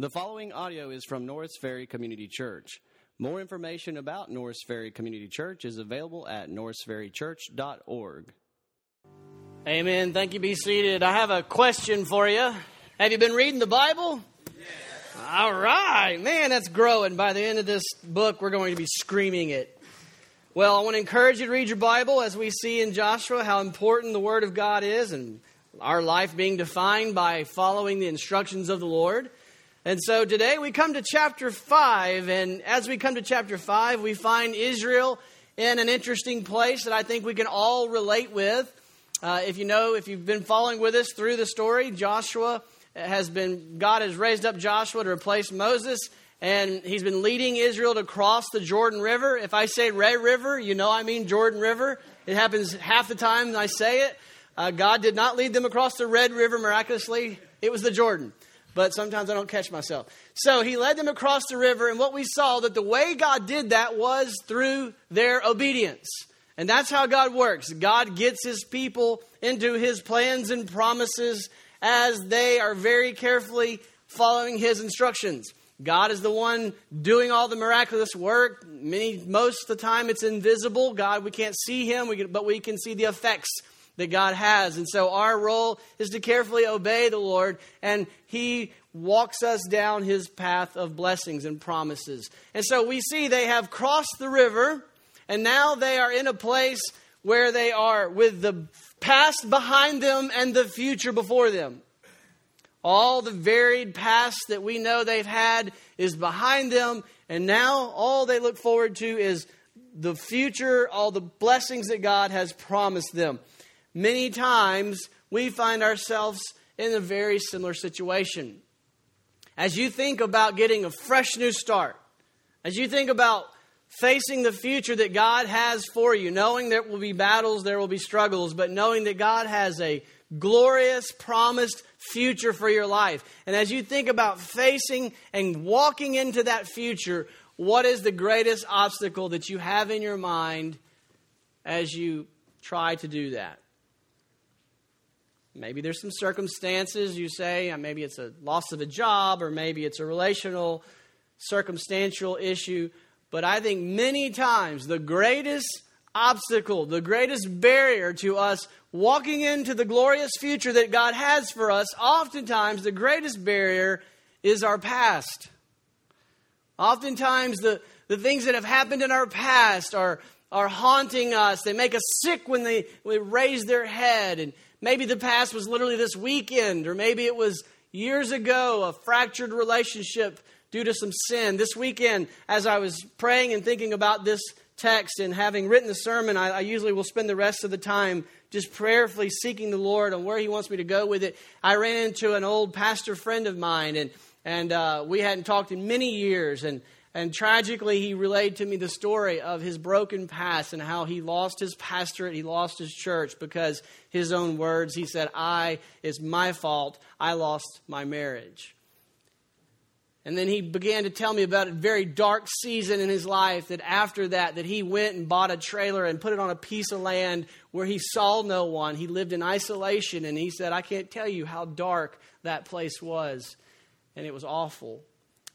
The following audio is from Norris Ferry Community Church. More information about Norris Ferry Community Church is available at norrisferrychurch.org. Amen. Thank you. Be seated. I have a question for you. Have you been reading the Bible? Yes. All right. Man, that's growing. By the end of this book, we're going to be screaming it. Well, I want to encourage you to read your Bible as we see in Joshua how important the Word of God is and our life being defined by following the instructions of the Lord. And so today we come to chapter 5, and as we come to chapter 5, we find Israel in an interesting place that I think we can all relate with. Uh, if you know, if you've been following with us through the story, Joshua has been, God has raised up Joshua to replace Moses, and he's been leading Israel to cross the Jordan River. If I say Red River, you know I mean Jordan River. It happens half the time I say it. Uh, God did not lead them across the Red River miraculously, it was the Jordan but sometimes I don't catch myself. So he led them across the river, and what we saw that the way God did that was through their obedience. And that's how God works. God gets his people into his plans and promises as they are very carefully following his instructions. God is the one doing all the miraculous work. Many, most of the time, it's invisible. God, we can't see him, we can, but we can see the effects that God has. And so our role is to carefully obey the Lord, and He walks us down His path of blessings and promises. And so we see they have crossed the river, and now they are in a place where they are with the past behind them and the future before them. All the varied past that we know they've had is behind them, and now all they look forward to is the future, all the blessings that God has promised them many times we find ourselves in a very similar situation. As you think about getting a fresh new start, as you think about facing the future that God has for you, knowing there will be battles, there will be struggles, but knowing that God has a glorious, promised future for your life. And as you think about facing and walking into that future, what is the greatest obstacle that you have in your mind as you try to do that? Maybe there's some circumstances you say, uh, maybe it's a loss of a job, or maybe it's a relational, circumstantial issue. But I think many times the greatest obstacle, the greatest barrier to us walking into the glorious future that God has for us, oftentimes the greatest barrier is our past. Oftentimes the, the things that have happened in our past are, are haunting us. They make us sick when they, when raise their head. And Maybe the past was literally this weekend, or maybe it was years ago, a fractured relationship due to some sin. This weekend, as I was praying and thinking about this text and having written the sermon, I, I, usually will spend the rest of the time just prayerfully seeking the Lord on where He wants me to go with it. I ran into an old pastor friend of mine, and and uh, we hadn't talked in many years, and and tragically, he relayed to me the story of his broken past and how he lost his pastorate, he lost his church because his own words, he said, I, it's my fault, I lost my marriage. And then he began to tell me about a very dark season in his life that after that that he went and bought a trailer and put it on a piece of land where he saw no one. He lived in isolation and he said, I can't tell you how dark that place was. And it was awful.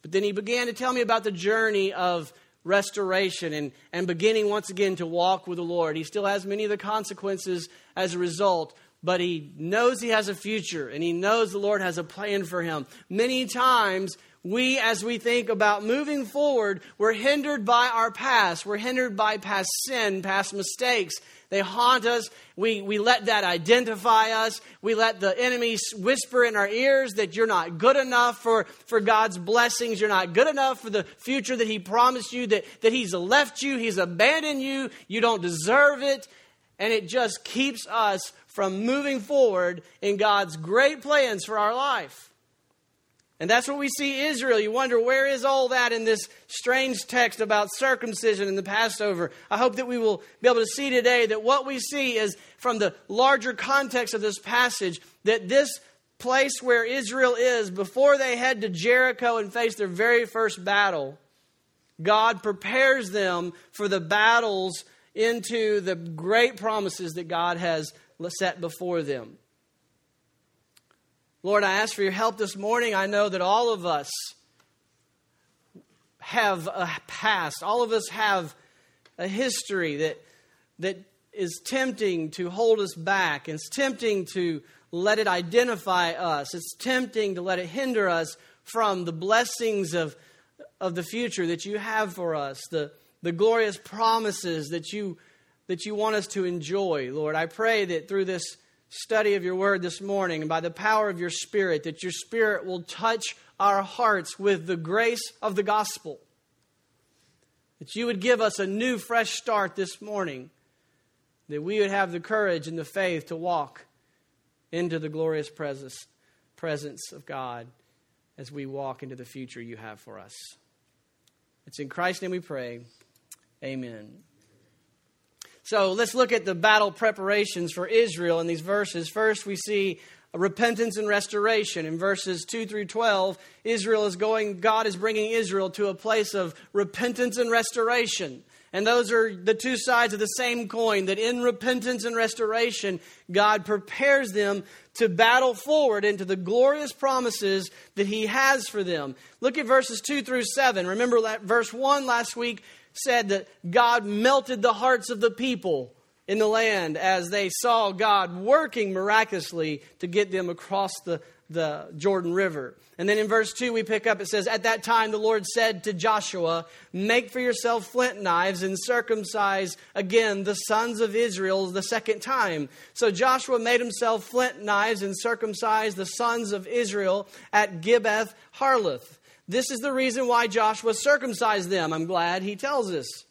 But then he began to tell me about the journey of restoration and, and beginning once again to walk with the Lord. He still has many of the consequences as a result, but he knows he has a future and he knows the Lord has a plan for him. Many times, we, as we think about moving forward, we're hindered by our past. We're hindered by past sin, past mistakes. They haunt us. We, we let that identify us. We let the enemy whisper in our ears that you're not good enough for, for God's blessings. You're not good enough for the future that He promised you, that, that He's left you, He's abandoned you, you don't deserve it. And it just keeps us from moving forward in God's great plans for our life. And that's what we see Israel. You wonder, where is all that in this strange text about circumcision and the Passover? I hope that we will be able to see today that what we see is from the larger context of this passage, that this place where Israel is, before they head to Jericho and face their very first battle, God prepares them for the battles into the great promises that God has set before them. Lord, I ask for your help this morning. I know that all of us have a past, all of us have a history that, that is tempting to hold us back. It's tempting to let it identify us. It's tempting to let it hinder us from the blessings of, of the future that you have for us, the, the glorious promises that you, that you want us to enjoy, Lord. I pray that through this study of your word this morning and by the power of your spirit, that your spirit will touch our hearts with the grace of the gospel. That you would give us a new, fresh start this morning. That we would have the courage and the faith to walk into the glorious presence, presence of God as we walk into the future you have for us. It's in Christ's name we pray. Amen. So let's look at the battle preparations for Israel in these verses. First, we see repentance and restoration. In verses 2 through 12, Israel is going, God is bringing Israel to a place of repentance and restoration. And those are the two sides of the same coin that in repentance and restoration, God prepares them to battle forward into the glorious promises that He has for them. Look at verses 2 through 7. Remember that verse 1 last week said that God melted the hearts of the people in the land as they saw God working miraculously to get them across the the Jordan River. And then in verse 2, we pick up, it says, At that time the Lord said to Joshua, Make for yourself flint knives and circumcise again the sons of Israel the second time. So Joshua made himself flint knives and circumcised the sons of Israel at Gibbeth Harleth. This is the reason why Joshua circumcised them. I'm glad he tells us.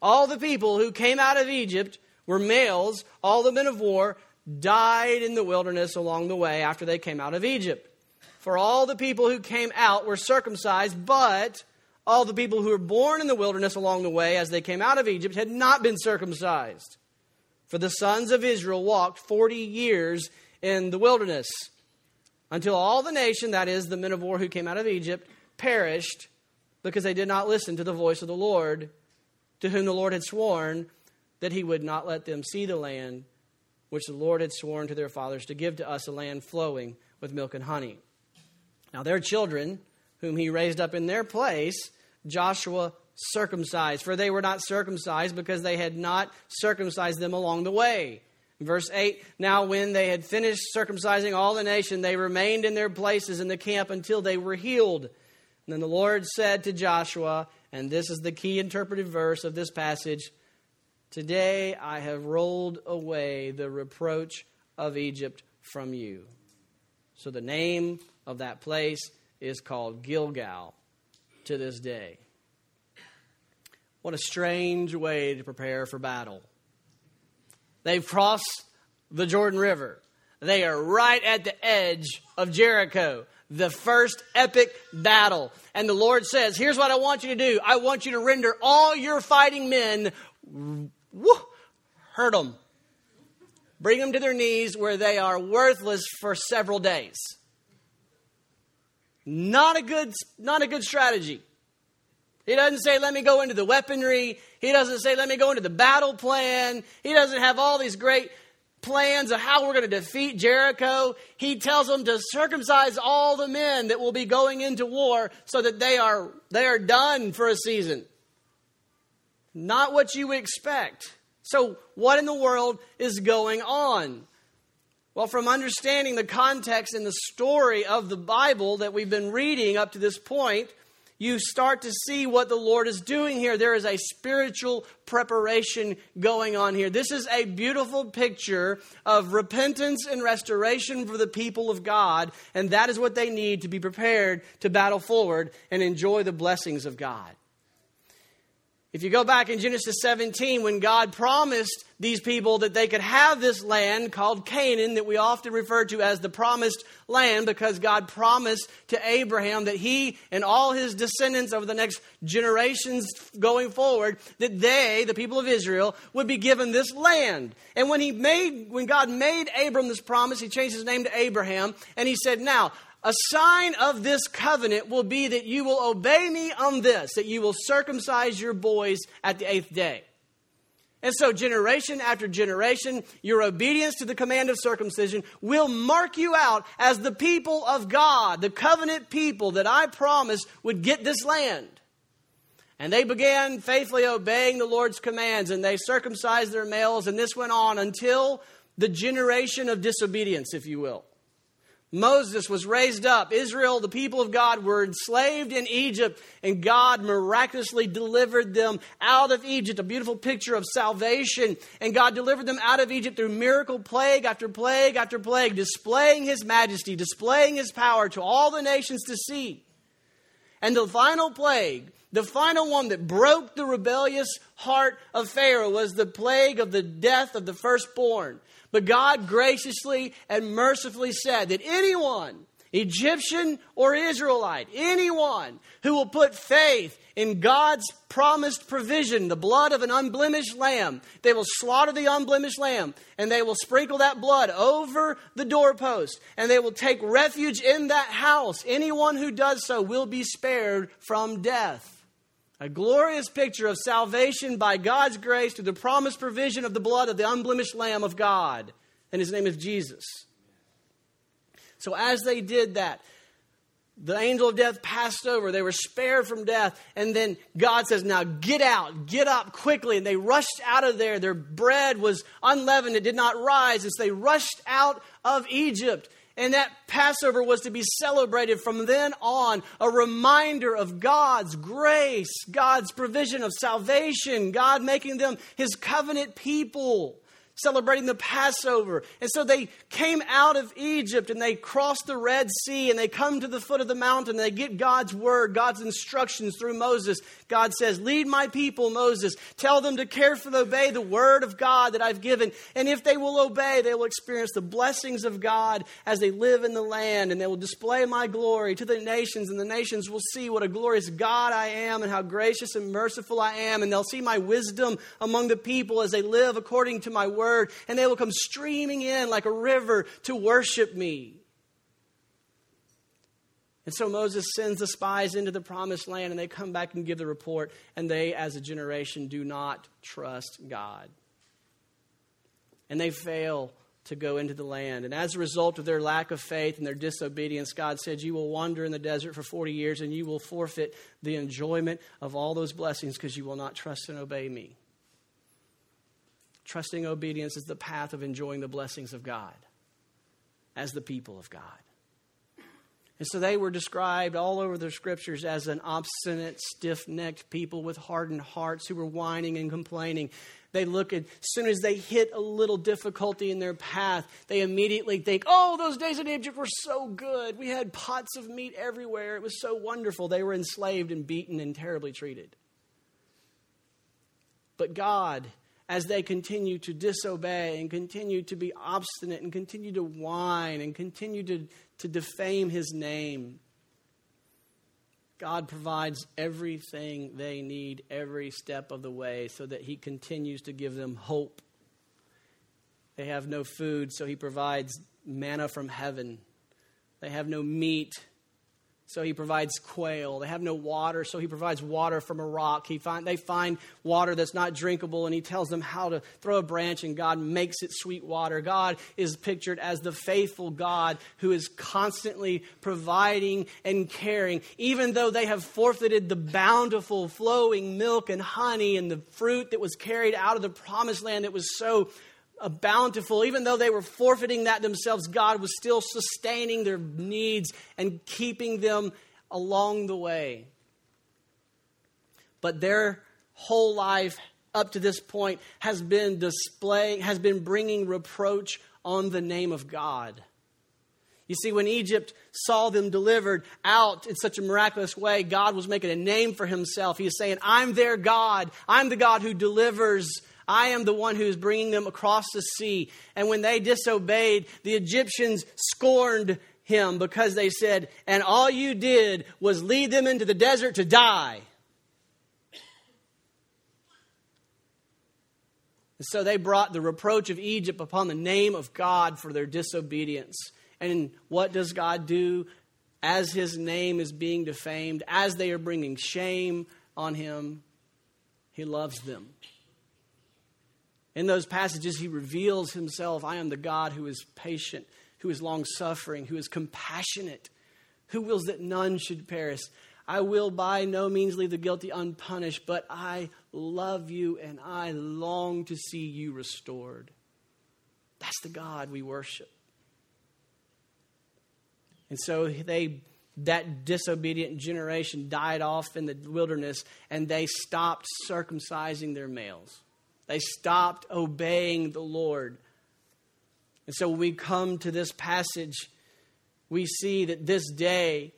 All the people who came out of Egypt were males, all the men of war died in the wilderness along the way after they came out of Egypt. For all the people who came out were circumcised, but all the people who were born in the wilderness along the way as they came out of Egypt had not been circumcised. For the sons of Israel walked 40 years in the wilderness until all the nation, that is, the men of war who came out of Egypt, perished because they did not listen to the voice of the Lord, to whom the Lord had sworn that he would not let them see the land which the Lord had sworn to their fathers to give to us a land flowing with milk and honey. Now, their children, whom he raised up in their place, Joshua circumcised, for they were not circumcised because they had not circumcised them along the way. Verse 8 Now, when they had finished circumcising all the nation, they remained in their places in the camp until they were healed. And then the Lord said to Joshua, and this is the key interpretive verse of this passage Today I have rolled away the reproach of Egypt from you. So the name of that place is called Gilgal to this day. What a strange way to prepare for battle. They've crossed the Jordan River. They are right at the edge of Jericho, the first epic battle. And the Lord says, Here's what I want you to do I want you to render all your fighting men woo, hurt them. Bring them to their knees where they are worthless for several days. Not a good, not a good strategy. He doesn't say, let me go into the weaponry. He doesn't say, let me go into the battle plan. He doesn't have all these great plans of how we're going to defeat Jericho. He tells them to circumcise all the men that will be going into war so that they are, they are done for a season. Not what you would expect. So, what in the world is going on? Well, from understanding the context and the story of the Bible that we've been reading up to this point, you start to see what the Lord is doing here. There is a spiritual preparation going on here. This is a beautiful picture of repentance and restoration for the people of God, and that is what they need to be prepared to battle forward and enjoy the blessings of God. If you go back in Genesis 17, when God promised these people that they could have this land called Canaan, that we often refer to as the promised land, because God promised to Abraham that he and all his descendants over the next generations going forward, that they, the people of Israel, would be given this land. And when he made, when God made Abram this promise, he changed his name to Abraham, and he said, Now, a sign of this covenant will be that you will obey me on this, that you will circumcise your boys at the eighth day. And so, generation after generation, your obedience to the command of circumcision will mark you out as the people of God, the covenant people that I promised would get this land. And they began faithfully obeying the Lord's commands, and they circumcised their males, and this went on until the generation of disobedience, if you will. Moses was raised up. Israel, the people of God, were enslaved in Egypt, and God miraculously delivered them out of Egypt. A beautiful picture of salvation. And God delivered them out of Egypt through miracle, plague after plague after plague, displaying his majesty, displaying his power to all the nations to see. And the final plague, the final one that broke the rebellious heart of Pharaoh, was the plague of the death of the firstborn. But God graciously and mercifully said that anyone, Egyptian or Israelite, anyone who will put faith in God's promised provision, the blood of an unblemished lamb, they will slaughter the unblemished lamb and they will sprinkle that blood over the doorpost and they will take refuge in that house. Anyone who does so will be spared from death. A glorious picture of salvation by God's grace through the promised provision of the blood of the unblemished Lamb of God. And his name is Jesus. So as they did that, the angel of death passed over. They were spared from death. And then God says, Now get out, get up quickly. And they rushed out of there. Their bread was unleavened, it did not rise. As they rushed out of Egypt. And that Passover was to be celebrated from then on, a reminder of God's grace, God's provision of salvation, God making them his covenant people celebrating the Passover. And so they came out of Egypt and they crossed the Red Sea and they come to the foot of the mountain they get God's word, God's instructions through Moses. God says, Lead my people, Moses. Tell them to carefully obey the word of God that I've given. And if they will obey, they will experience the blessings of God as they live in the land and they will display my glory to the nations. And the nations will see what a glorious God I am and how gracious and merciful I am. And they'll see my wisdom among the people as they live according to my word word, and they will come streaming in like a river to worship me. And so Moses sends the spies into the promised land, and they come back and give the report, and they, as a generation, do not trust God. And they fail to go into the land. And as a result of their lack of faith and their disobedience, God said, You will wander in the desert for 40 years, and you will forfeit the enjoyment of all those blessings because you will not trust and obey me. Trusting obedience is the path of enjoying the blessings of God as the people of God. And so they were described all over the scriptures as an obstinate, stiff necked people with hardened hearts who were whining and complaining. They look at, as soon as they hit a little difficulty in their path, they immediately think, oh, those days in Egypt were so good. We had pots of meat everywhere. It was so wonderful. They were enslaved and beaten and terribly treated. But God as they continue to disobey and continue to be obstinate and continue to whine and continue to, to defame his name. God provides everything they need every step of the way so that he continues to give them hope. They have no food, so he provides manna from heaven. They have no meat, so he provides quail. They have no water, so he provides water from a rock. He find, they find water that's not drinkable, and he tells them how to throw a branch, and God makes it sweet water. God is pictured as the faithful God who is constantly providing and caring, even though they have forfeited the bountiful flowing milk and honey and the fruit that was carried out of the promised land that was so a bountiful, even though they were forfeiting that themselves, God was still sustaining their needs and keeping them along the way. But their whole life up to this point has been displaying, has been bringing reproach on the name of God. You see, when Egypt saw them delivered out in such a miraculous way, God was making a name for himself. He is saying, I'm their God. I'm the God who delivers I am the one who is bringing them across the sea. And when they disobeyed, the Egyptians scorned him because they said, And all you did was lead them into the desert to die. And so they brought the reproach of Egypt upon the name of God for their disobedience. And what does God do as his name is being defamed, as they are bringing shame on him? He loves them. In those passages, he reveals himself I am the God who is patient, who is long suffering, who is compassionate, who wills that none should perish. I will by no means leave the guilty unpunished, but I love you and I long to see you restored. That's the God we worship. And so they that disobedient generation died off in the wilderness and they stopped circumcising their males. They stopped obeying the Lord. And so when we come to this passage, we see that this day,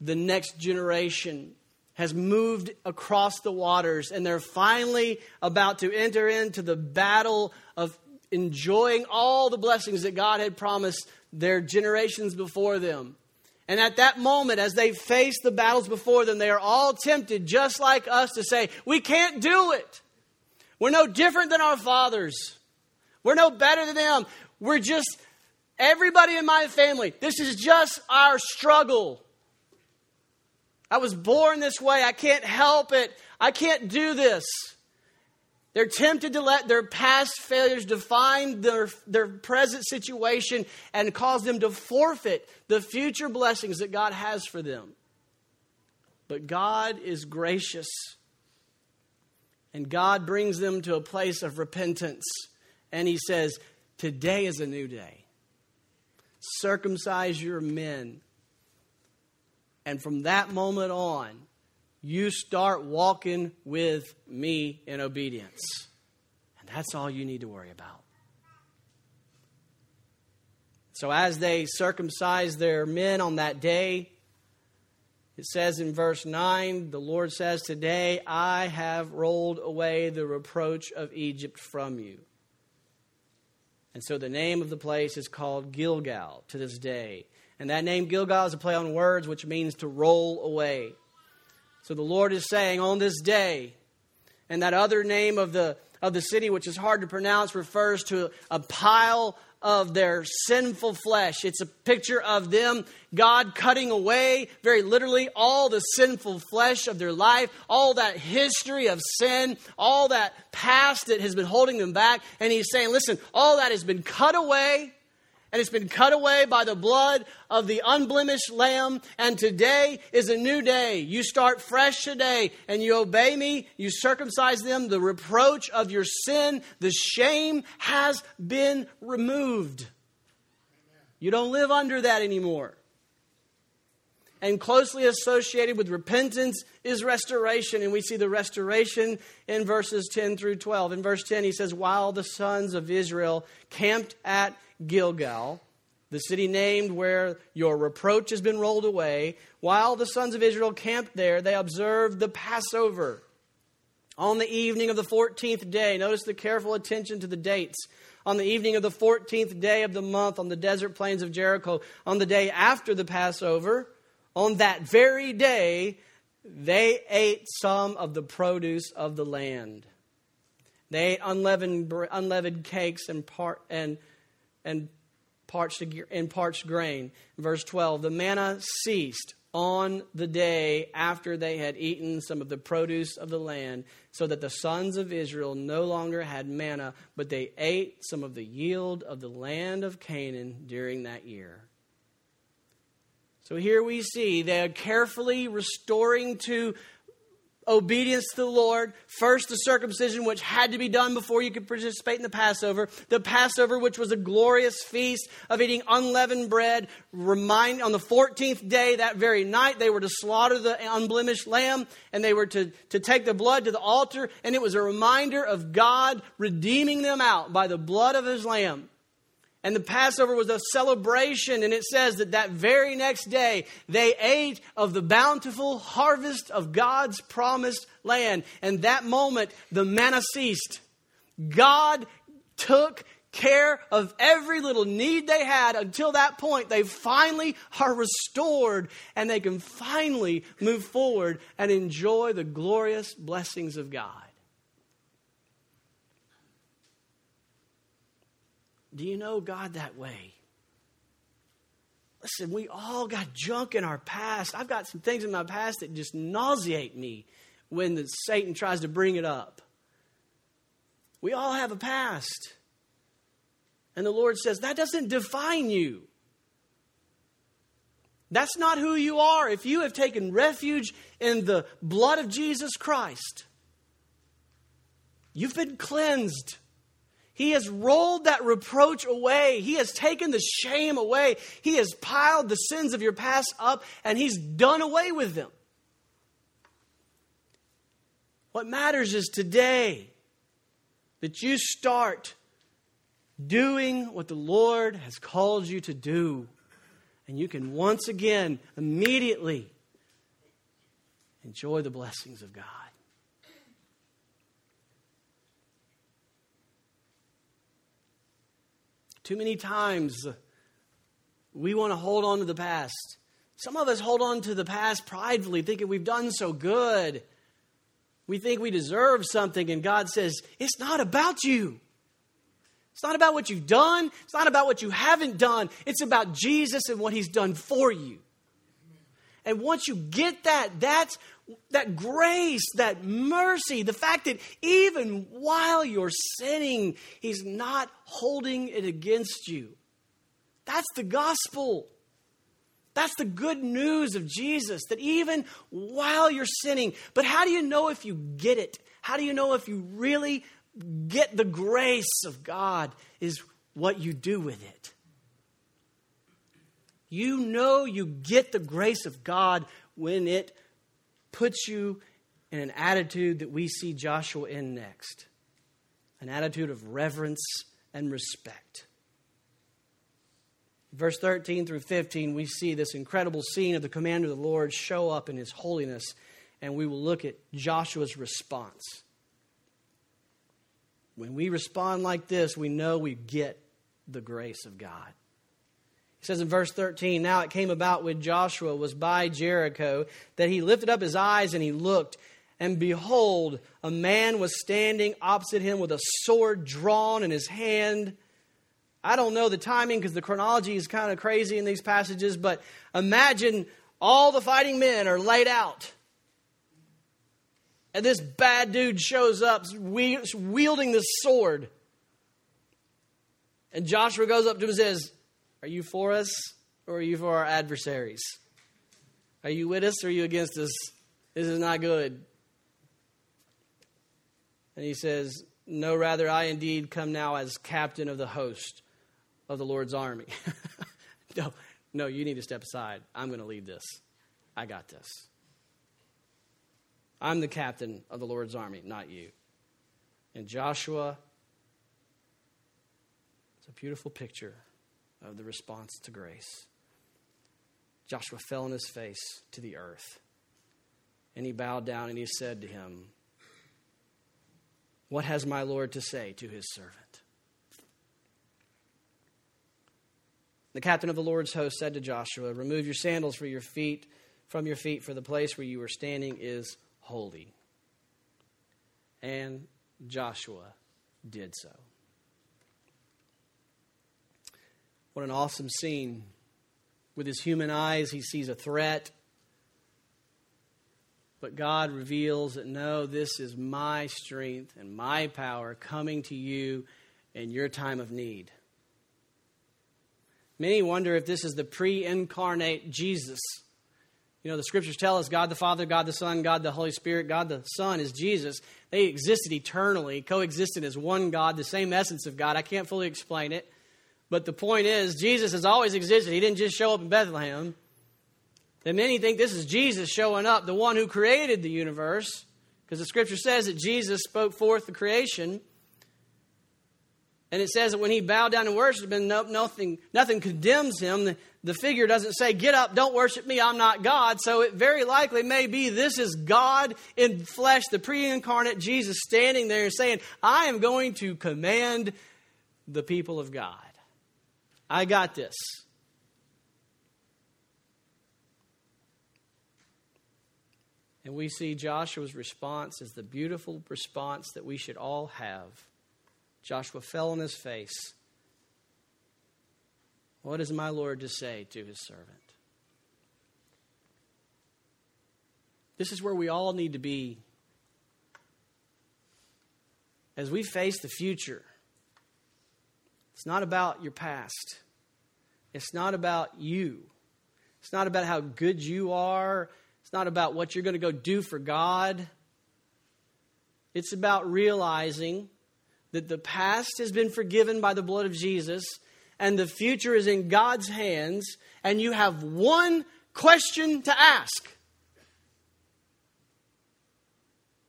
the next generation has moved across the waters and they're finally about to enter into the battle of enjoying all the blessings that God had promised their generations before them. And at that moment, as they face the battles before them, they are all tempted, just like us, to say, We can't do it. We're no different than our fathers. We're no better than them. We're just, everybody in my family, this is just our struggle. I was born this way. I can't help it. I can't do this. They're tempted to let their past failures define their, their present situation and cause them to forfeit the future blessings that God has for them. But God is gracious. And God brings them to a place of repentance. And He says, Today is a new day. Circumcise your men. And from that moment on, you start walking with me in obedience. And that's all you need to worry about. So, as they circumcise their men on that day, it says in verse 9, the Lord says, Today I have rolled away the reproach of Egypt from you. And so the name of the place is called Gilgal to this day. And that name Gilgal is a play on words which means to roll away. So the Lord is saying on this day, and that other name of the, of the city, which is hard to pronounce, refers to a pile of their sinful flesh. It's a picture of them, God cutting away, very literally, all the sinful flesh of their life, all that history of sin, all that past that has been holding them back. And He's saying, listen, all that has been cut away and it's been cut away by the blood of the unblemished lamb. And today is a new day. You start fresh today and you obey me. You circumcise them. The reproach of your sin, the shame has been removed. You don't live under that anymore. And closely associated with repentance is restoration. And we see the restoration in verses 10 through 12. In verse 10, he says, While the sons of Israel camped at Gilgal, the city named where your reproach has been rolled away. While the sons of Israel camped there, they observed the Passover. On the evening of the 14th day, notice the careful attention to the dates. On the evening of the 14th day of the month on the desert plains of Jericho, on the day after the Passover, on that very day, they ate some of the produce of the land. They ate unleavened, unleavened cakes and, part, and and parched, and parched grain. Verse 12 The manna ceased on the day after they had eaten some of the produce of the land, so that the sons of Israel no longer had manna, but they ate some of the yield of the land of Canaan during that year. So here we see they are carefully restoring to obedience to the Lord. First, the circumcision, which had to be done before you could participate in the Passover. The Passover, which was a glorious feast of eating unleavened bread. Remind on the 14th day, that very night, they were to slaughter the unblemished lamb and they were to, to take the blood to the altar. And it was a reminder of God redeeming them out by the blood of his lamb. And the Passover was a celebration, and it says that that very next day they ate of the bountiful harvest of God's promised land. And that moment, the manna ceased. God took care of every little need they had until that point. They finally are restored, and they can finally move forward and enjoy the glorious blessings of God. Do you know God that way? Listen, we all got junk in our past. I've got some things in my past that just nauseate me when the, Satan tries to bring it up. We all have a past. And the Lord says, that doesn't define you. That's not who you are. If you have taken refuge in the blood of Jesus Christ, you've been cleansed. He has rolled that reproach away. He has taken the shame away. He has piled the sins of your past up and He's done away with them. What matters is today that you start doing what the Lord has called you to do. And you can once again, immediately, enjoy the blessings of God. Too many times we want to hold on to the past. Some of us hold on to the past pridefully, thinking we've done so good. We think we deserve something, and God says, It's not about you. It's not about what you've done. It's not about what you haven't done. It's about Jesus and what He's done for you. And once you get that, that's that grace, that mercy, the fact that even while you're sinning, He's not holding it against you. That's the gospel. That's the good news of Jesus, that even while you're sinning, but how do you know if you get it? How do you know if you really get the grace of God? Is what you do with it. You know you get the grace of God when it puts you in an attitude that we see Joshua in next an attitude of reverence and respect verse 13 through 15, we see this incredible scene of the commander of the Lord show up in his holiness, and we will look at Joshua's response. When we respond like this, we know we get the grace of God. He says in verse 13, Now it came about when Joshua was by Jericho that he lifted up his eyes and he looked, and behold, a man was standing opposite him with a sword drawn in his hand. I don't know the timing because the chronology is kind of crazy in these passages, but imagine all the fighting men are laid out. And this bad dude shows up wielding this sword. And Joshua goes up to him and says, Are you for us or are you for our adversaries? Are you with us or are you against us? This is not good. And he says, No, rather, I indeed come now as captain of the host of the Lord's army. no, no, you need to step aside. I'm going to lead this. I got this. I'm the captain of the Lord's army, not you. And Joshua it's a beautiful picture of the response to grace. Joshua fell on his face to the earth. And he bowed down and he said to him, What has my Lord to say to his servant? The captain of the Lord's host said to Joshua, Remove your sandals for your feet from your feet, for the place where you are standing is holy. And Joshua did so. What an awesome scene. With his human eyes, he sees a threat. But God reveals that no, this is my strength and my power coming to you in your time of need. Many wonder if this is the pre incarnate Jesus. You know, the scriptures tell us God the Father, God the Son, God the Holy Spirit, God the Son is Jesus. They existed eternally, coexisted as one God, the same essence of God. I can't fully explain it. But the point is, Jesus has always existed. He didn't just show up in Bethlehem. And many think this is Jesus showing up, the one who created the universe, because the scripture says that Jesus spoke forth the creation. And it says that when he bowed down and worshiped him, nothing, nothing condemns him. The, the figure doesn't say, Get up, don't worship me, I'm not God. So it very likely may be this is God in flesh, the pre incarnate Jesus standing there and saying, I am going to command the people of God. I got this. And we see Joshua's response as the beautiful response that we should all have Joshua fell on his face. What is my Lord to say to his servant? This is where we all need to be as we face the future, it's not about your past. It's not about you. It's not about how good you are. It's not about what you're going to go do for God. It's about realizing that the past has been forgiven by the blood of Jesus and the future is in God's hands, and you have one question to ask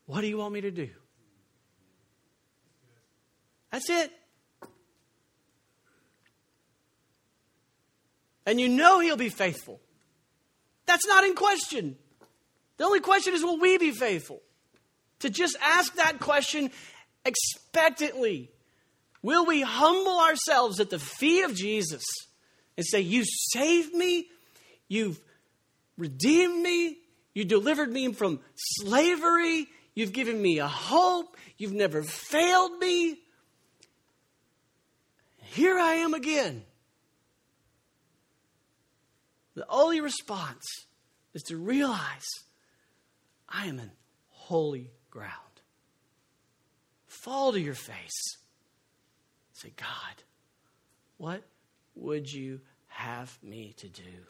What do you want me to do? That's it. And you know He'll be faithful. That's not in question. The only question is will we be faithful? To just ask that question expectantly. Will we humble ourselves at the feet of Jesus and say, You saved me, you've redeemed me, you delivered me from slavery, you've given me a hope, you've never failed me. Here I am again. The only response is to realize I am in holy ground. Fall to your face. Say, God, what would you have me to do?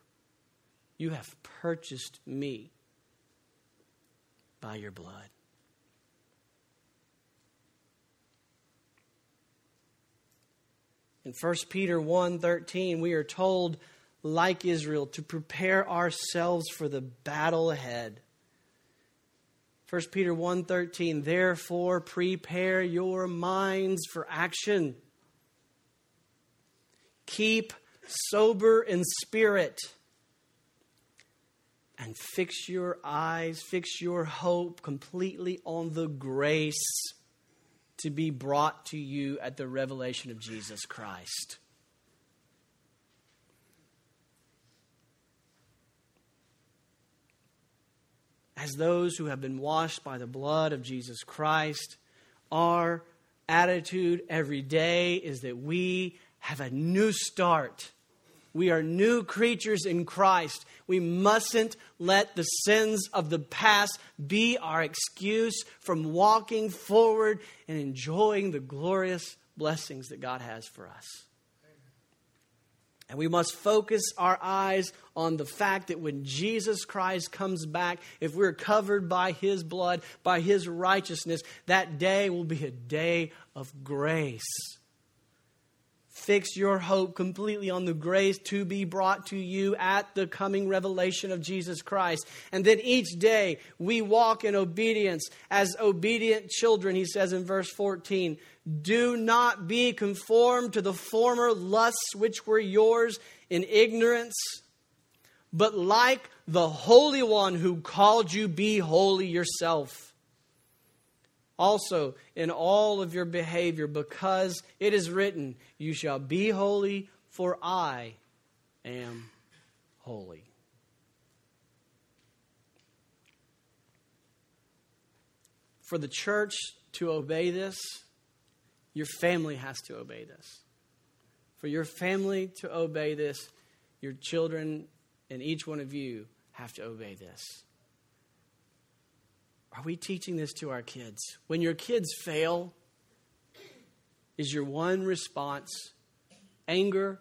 You have purchased me by your blood. In 1 Peter 1:13 we are told like Israel to prepare ourselves for the battle ahead. 1 Peter 1:13 Therefore prepare your minds for action. Keep sober in spirit and fix your eyes, fix your hope completely on the grace to be brought to you at the revelation of Jesus Christ. As those who have been washed by the blood of Jesus Christ, our attitude every day is that we have a new start. We are new creatures in Christ. We mustn't let the sins of the past be our excuse from walking forward and enjoying the glorious blessings that God has for us. And we must focus our eyes on the fact that when Jesus Christ comes back, if we're covered by his blood, by his righteousness, that day will be a day of grace Fix your hope completely on the grace to be brought to you at the coming revelation of Jesus Christ. And then each day we walk in obedience as obedient children, he says in verse 14. Do not be conformed to the former lusts which were yours in ignorance, but like the Holy One who called you, be holy yourself also in all of your behavior, because it is written, You shall be holy, for I am holy. For the church to obey this, your family has to obey this. For your family to obey this, your children and each one of you have to obey this. Are we teaching this to our kids? When your kids fail, is your one response anger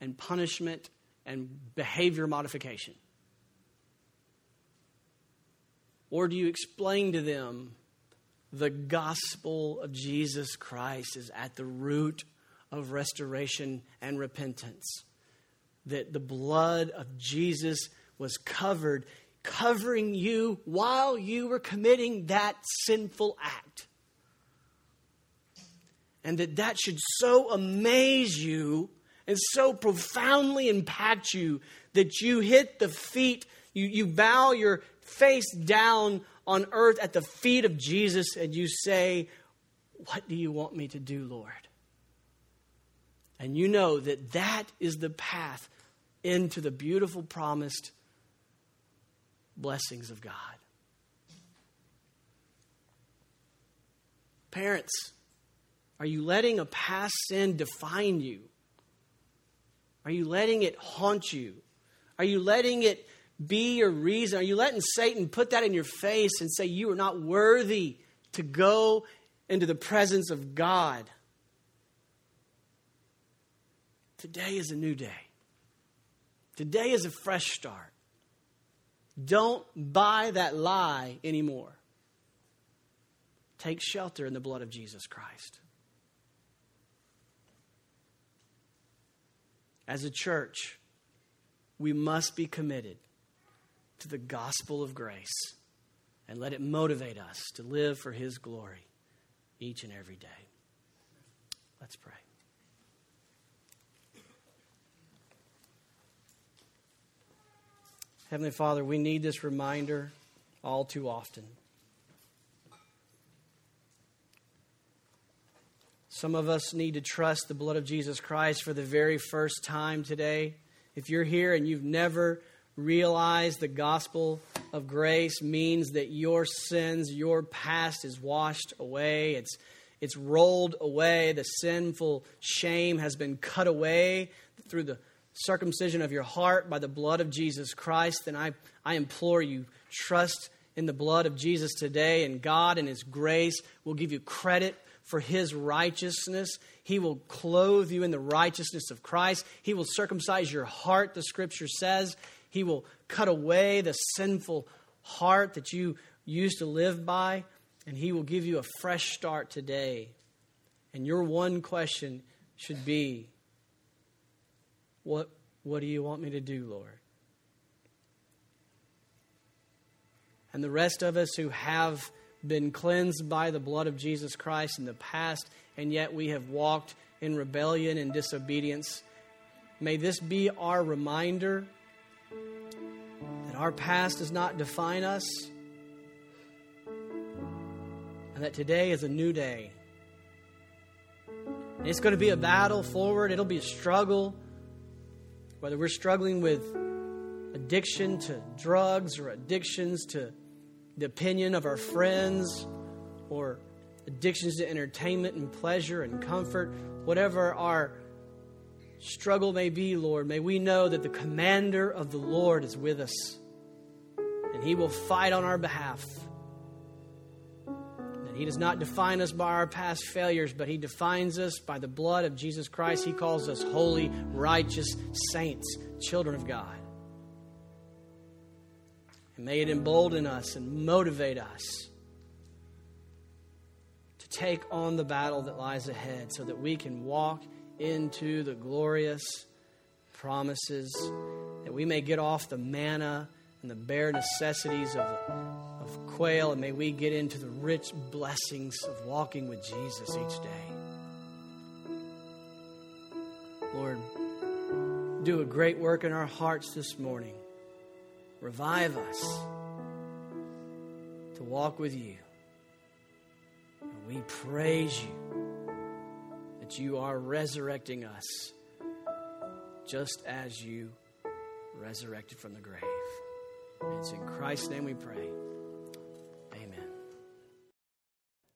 and punishment and behavior modification? Or do you explain to them the gospel of Jesus Christ is at the root of restoration and repentance? That the blood of Jesus was covered covering you while you were committing that sinful act. And that that should so amaze you and so profoundly impact you that you hit the feet, you, you bow your face down on earth at the feet of Jesus and you say, What do you want me to do, Lord? And you know that that is the path into the beautiful promised blessings of God. Parents, are you letting a past sin define you? Are you letting it haunt you? Are you letting it be your reason? Are you letting Satan put that in your face and say you are not worthy to go into the presence of God. Today is a new day. Today is a fresh start. Don't buy that lie anymore. Take shelter in the blood of Jesus Christ. As a church, we must be committed to the gospel of grace and let it motivate us to live for His glory each and every day. Let's pray. Heavenly Father, we need this reminder all too often. Some of us need to trust the blood of Jesus Christ for the very first time today. If you're here and you've never realized the gospel of grace means that your sins, your past is washed away, it's, it's rolled away, the sinful shame has been cut away through the circumcision of your heart by the blood of Jesus Christ, then I, I implore you, trust in the blood of Jesus today, and God and His grace will give you credit for His righteousness. He will clothe you in the righteousness of Christ. He will circumcise your heart, the scripture says. He will cut away the sinful heart that you used to live by, and He will give you a fresh start today. And your one question should be what, what do you want me to do, Lord? And the rest of us who have been cleansed by the blood of Jesus Christ in the past, and yet we have walked in rebellion and disobedience, may this be our reminder that our past does not define us, and that today is a new day. And it's going to be a battle forward, it'll be a struggle whether we're struggling with addiction to drugs or addictions to the opinion of our friends or addictions to entertainment and pleasure and comfort, whatever our struggle may be, Lord, may we know that the commander of the Lord is with us and he will fight on our behalf. He does not define us by our past failures, but He defines us by the blood of Jesus Christ. He calls us holy, righteous saints, children of God. And may it embolden us and motivate us to take on the battle that lies ahead so that we can walk into the glorious promises, that we may get off the manna and the bare necessities of quail, and may we get into the rich blessings of walking with Jesus each day. Lord, do a great work in our hearts this morning. Revive us to walk with you. And we praise you that you are resurrecting us just as you resurrected from the grave. It's in Christ's name we pray.